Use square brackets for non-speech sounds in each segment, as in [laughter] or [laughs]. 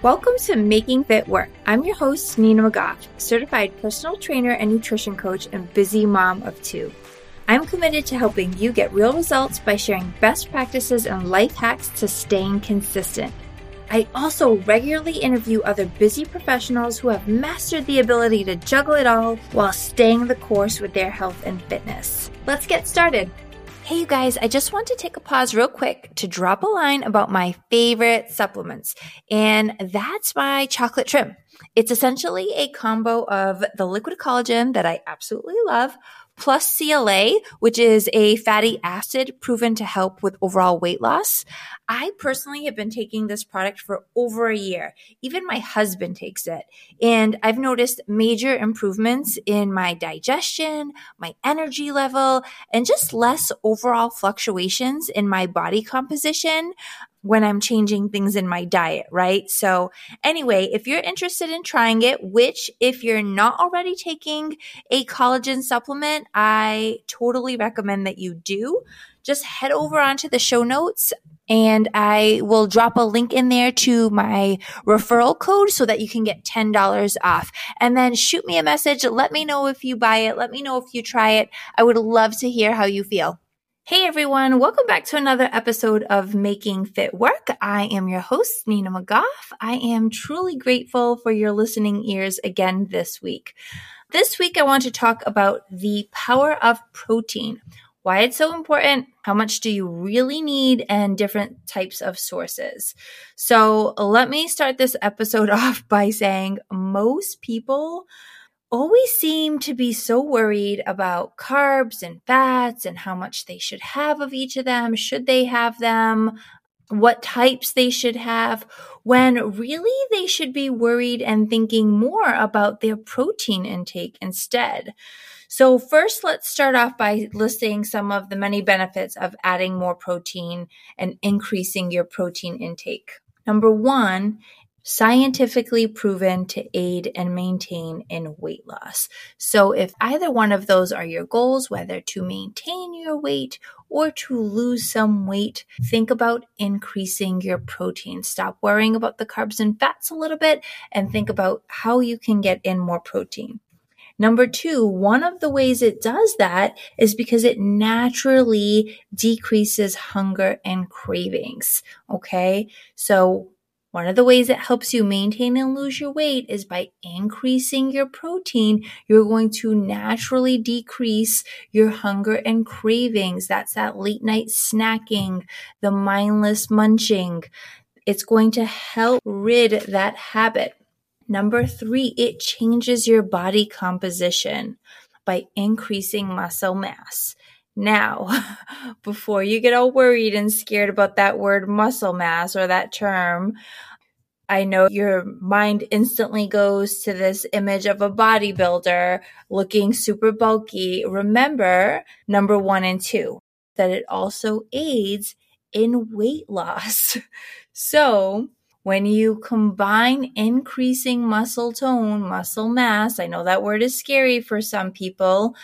Welcome to Making Fit Work. I'm your host, Nina McGough, certified personal trainer and nutrition coach and busy mom of two. I'm committed to helping you get real results by sharing best practices and life hacks to staying consistent. I also regularly interview other busy professionals who have mastered the ability to juggle it all while staying the course with their health and fitness. Let's get started. Hey, you guys, I just want to take a pause real quick to drop a line about my favorite supplements, and that's my chocolate trim. It's essentially a combo of the liquid collagen that I absolutely love plus CLA, which is a fatty acid proven to help with overall weight loss. I personally have been taking this product for over a year. Even my husband takes it. And I've noticed major improvements in my digestion, my energy level, and just less overall fluctuations in my body composition when I'm changing things in my diet, right? So anyway, if you're interested in trying it, which if you're not already taking a collagen supplement, I totally recommend that you do. Just head over onto the show notes and I will drop a link in there to my referral code so that you can get $10 off. And then shoot me a message. Let me know if you buy it. Let me know if you try it. I would love to hear how you feel. Hey everyone, welcome back to another episode of Making Fit Work. I am your host, Nina McGough. I am truly grateful for your listening ears again this week. This week, I want to talk about the power of protein, why it's so important, how much do you really need, and different types of sources. So let me start this episode [laughs] off by saying most people always seem to be so worried about carbs and fats and how much they should have of each of them. Should they have them? What types they should have, when really they should be worried and thinking more about their protein intake instead. So, first, let's start off by listing some of the many benefits of adding more protein and increasing your protein intake. Number one scientifically proven to aid and maintain in weight loss. So, if either one of those are your goals, whether to maintain your weight or to lose some weight, think about increasing your protein. Stop worrying about the carbs and fats a little bit and think about how you can get in more protein. Number two, one of the ways it does that is because it naturally decreases hunger and cravings. Okay. So one of the ways it helps you maintain and lose your weight is by increasing your protein. You're going to naturally decrease your hunger and cravings. That's that late night snacking, the mindless munching. It's going to help rid that habit. Number three, it changes your body composition by increasing muscle mass. Now, [laughs] before you get all worried and scared about that word muscle mass or that term, I know your mind instantly goes to this image of a bodybuilder looking super bulky. Remember number one and two, that it also aids in weight loss. [laughs] So when you combine increasing muscle tone, muscle mass, I know that word is scary for some people,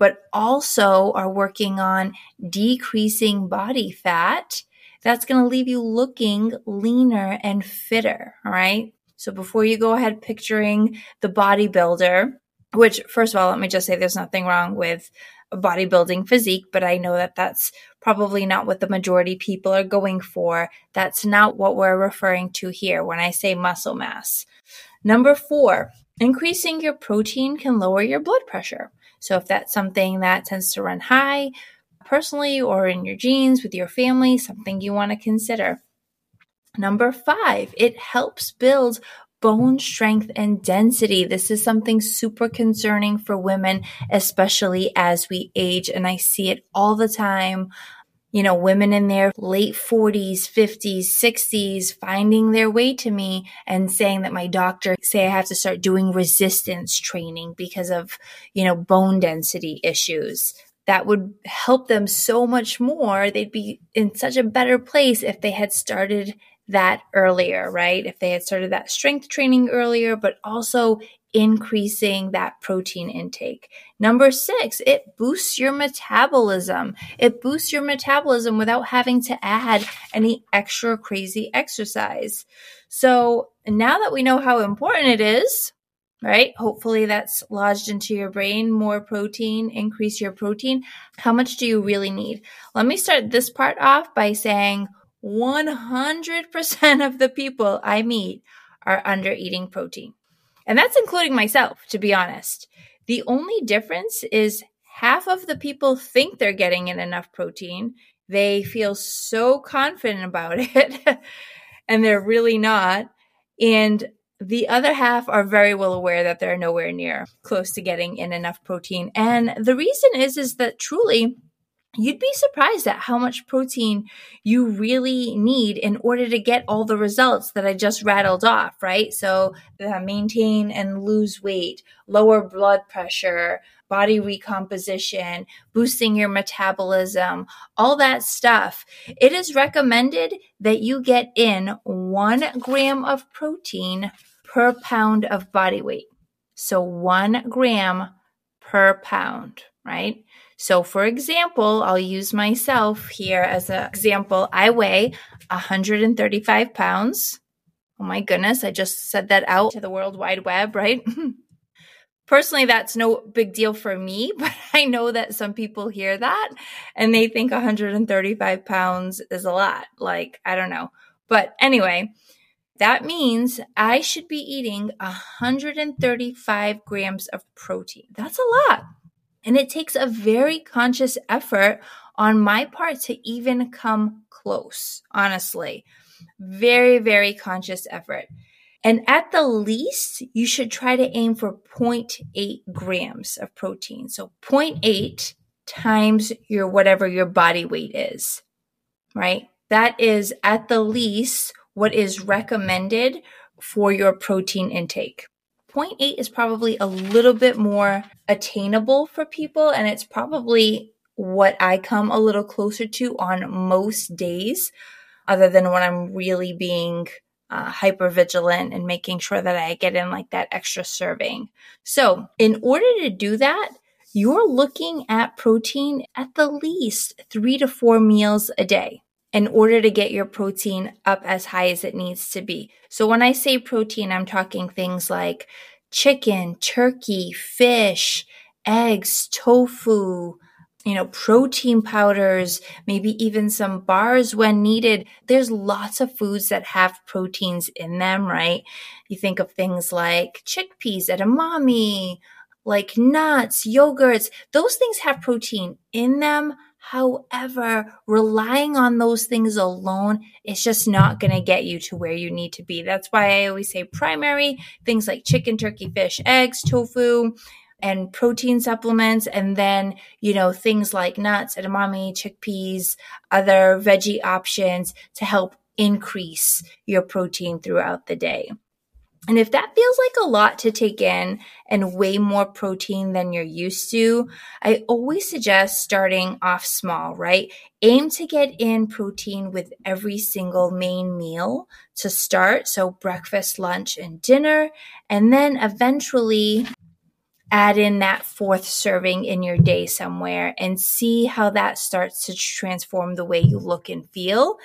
but also are working on decreasing body fat, that's going to leave you looking leaner and fitter. All right. So before you go ahead picturing the bodybuilder, which first of all, let me just say there's nothing wrong with a bodybuilding physique, but I know that that's probably not what the majority people are going for. That's not what we're referring to here when I say muscle mass. Number four, increasing your protein can lower your blood pressure. So if that's something that tends to run high personally or in your genes with your family, something you want to consider. Number five, it helps build bone strength and density. This is something super concerning for women, especially as we age. And I see it all the time. You know, women in their late 40s, 50s, 60s finding their way to me and saying that my doctor say I have to start doing resistance training because of, you know, bone density issues. That would help them so much more. They'd be in such a better place if they had started that earlier, right? If they had started that strength training earlier, but also increasing that protein intake. Number six, it boosts your metabolism. It boosts your metabolism without having to add any extra crazy exercise. So now that we know how important it is, right? Hopefully that's lodged into your brain. More protein, increase your protein. How much do you really need? Let me start this part off by saying 100% of the people I meet are under eating protein. And that's including myself, to be honest. The only difference is half of the people think they're getting in enough protein. They feel so confident about [laughs] it, and they're really not. And the other half are very well aware that they're nowhere near close to getting in enough protein. And the reason is, is that truly you'd be surprised at how much protein you really need in order to get all the results that I just rattled off, right? So, uh, maintain and lose weight, lower blood pressure, body recomposition, boosting your metabolism, all that stuff. It is recommended that you get in one gram of protein per pound of body weight. So, one gram per pound, right? So, for example, I'll use myself here as an example. I weigh 135 pounds. Oh my goodness, I just said that out to the World Wide Web, right? [laughs] Personally, that's no big deal for me, [laughs] but I know that some people hear that and they think 135 pounds is a lot. Like, I don't know. But anyway, that means I should be eating 135 grams of protein. That's a lot. And it takes a very conscious effort on my part to even come close, honestly. Very, very conscious effort. And at the least, you should try to aim for 0.8 grams of protein. So 0.8 times your whatever your body weight is, right? That is at the least what is recommended for your protein intake. 0.8 is probably a little bit more attainable for people, and it's probably what I come a little closer to on most days, other than when I'm really being uh, hyper vigilant and making sure that I get in like that extra serving. So, in order to do that, you're looking at protein at the least three to four meals a day in order to get your protein up as high as it needs to be. So when I say protein, I'm talking things like chicken, turkey, fish, eggs, tofu, you know, protein powders, maybe even some bars when needed. There's lots of foods that have proteins in them, right? You think of things like chickpeas, edamame, like nuts, yogurts. Those things have protein in them However, relying on those things alone is just not going to get you to where you need to be. That's why I always say primary things like chicken, turkey, fish, eggs, tofu, and protein supplements. And then, you know, things like nuts, edamame, chickpeas, other veggie options to help increase your protein throughout the day. And if that feels like a lot to take in and way more protein than you're used to, I always suggest starting off small, right? Aim to get in protein with every single main meal to start. So breakfast, lunch, and dinner. And then eventually add in that fourth serving in your day somewhere and see how that starts to transform the way you look and feel.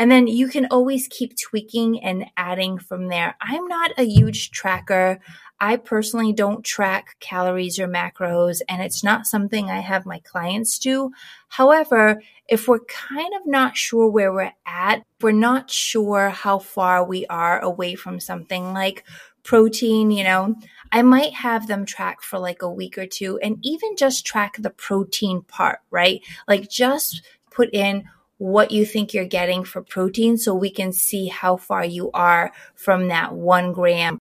And then you can always keep tweaking and adding from there. I'm not a huge tracker. I personally don't track calories or macros, and it's not something I have my clients do. However, if we're kind of not sure where we're at, we're not sure how far we are away from something like protein, you know, I might have them track for like a week or two and even just track the protein part, right? Like just put in what you think you're getting for protein so we can see how far you are from that one gram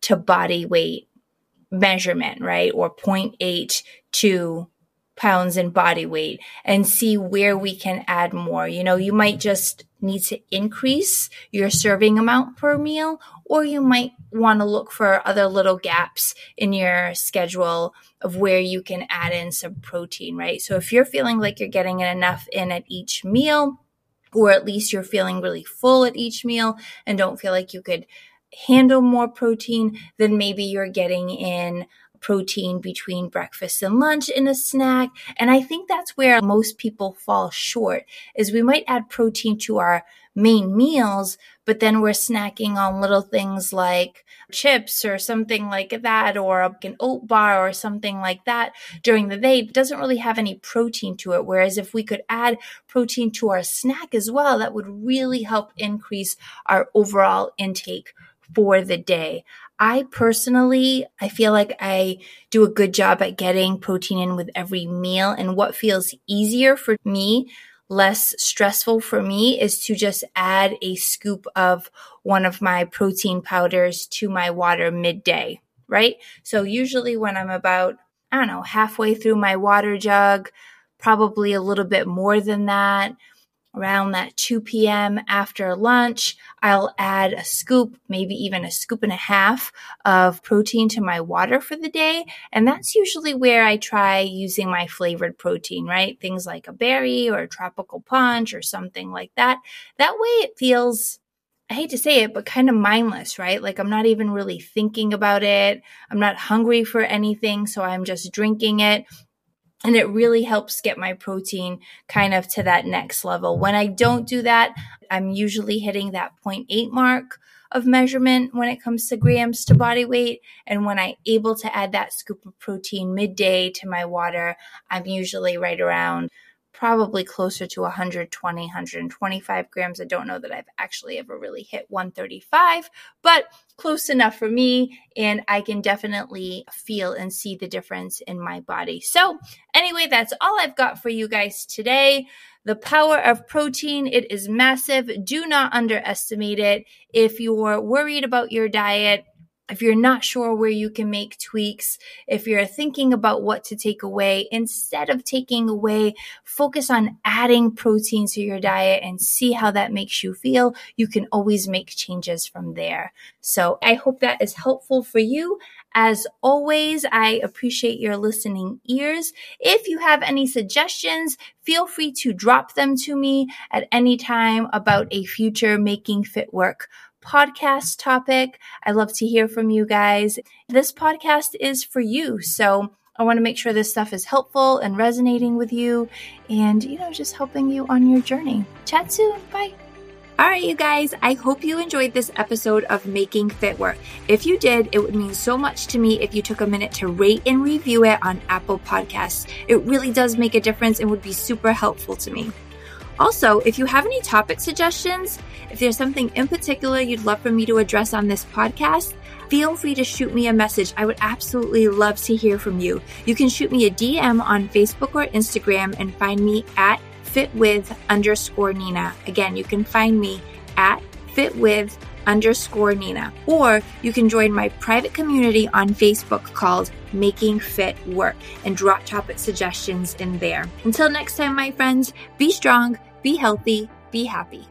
to body weight measurement, right? Or 0.8 to pounds in body weight and see where we can add more. You know, you might just need to increase your serving amount per meal, or you might want to look for other little gaps in your schedule of where you can add in some protein, right? So if you're feeling like you're getting enough in at each meal, or at least you're feeling really full at each meal and don't feel like you could handle more protein, then maybe you're getting in protein between breakfast and lunch in a snack. And I think that's where most people fall short is we might add protein to our main meals, but then we're snacking on little things like chips or something like that, or an oat bar or something like that during the day. It doesn't really have any protein to it. Whereas if we could add protein to our snack as well, that would really help increase our overall intake for the day. I personally, I feel like I do a good job at getting protein in with every meal. And what feels easier for me, less stressful for me, is to just add a scoop of one of my protein powders to my water midday, right? So usually when I'm about, I don't know, halfway through my water jug, probably a little bit more than that around that 2 p.m. after lunch, I'll add a scoop, maybe even a scoop and a half of protein to my water for the day. And that's usually where I try using my flavored protein, right? Things like a berry or a tropical punch or something like that. That way it feels I hate to say it, but kind of mindless, right? Like I'm not even really thinking about it. I'm not hungry for anything. So I'm just drinking it and it really helps get my protein kind of to that next level. When I don't do that, I'm usually hitting that 0.8 mark of measurement when it comes to grams to body weight. And when I'm able to add that scoop of protein midday to my water, I'm usually right around probably closer to 120, 125 grams. I don't know that I've actually ever really hit 135, but close enough for me. And I can definitely feel and see the difference in my body. So, anyway, that's all I've got for you guys today. The power of protein, it is massive. Do not underestimate it. If you're worried about your diet, if you're not sure where you can make tweaks, if you're thinking about what to take away, instead of taking away, focus on adding protein to your diet and see how that makes you feel. You can always make changes from there. So I hope that is helpful for you. As always, I appreciate your listening ears. If you have any suggestions, feel free to drop them to me at any time about a future Making Fit Work podcast topic. I love to hear from you guys. This podcast is for you. So I want to make sure this stuff is helpful and resonating with you and, you know, just helping you on your journey. Chat soon. Bye. All right, you guys, I hope you enjoyed this episode of Making Fit Work. If you did, it would mean so much to me if you took a minute to rate and review it on Apple Podcasts. It really does make a difference and would be super helpful to me. Also, if you have any topic suggestions, if there's something in particular you'd love for me to address on this podcast, feel free to shoot me a message. I would absolutely love to hear from you. You can shoot me a DM on Facebook or Instagram and find me at fitwith underscore Nina. Again, you can find me at fitwith underscore Nina. Or you can join my private community on Facebook called Making Fit Work and drop topic suggestions in there. Until next time, my friends, be strong, be healthy, be happy.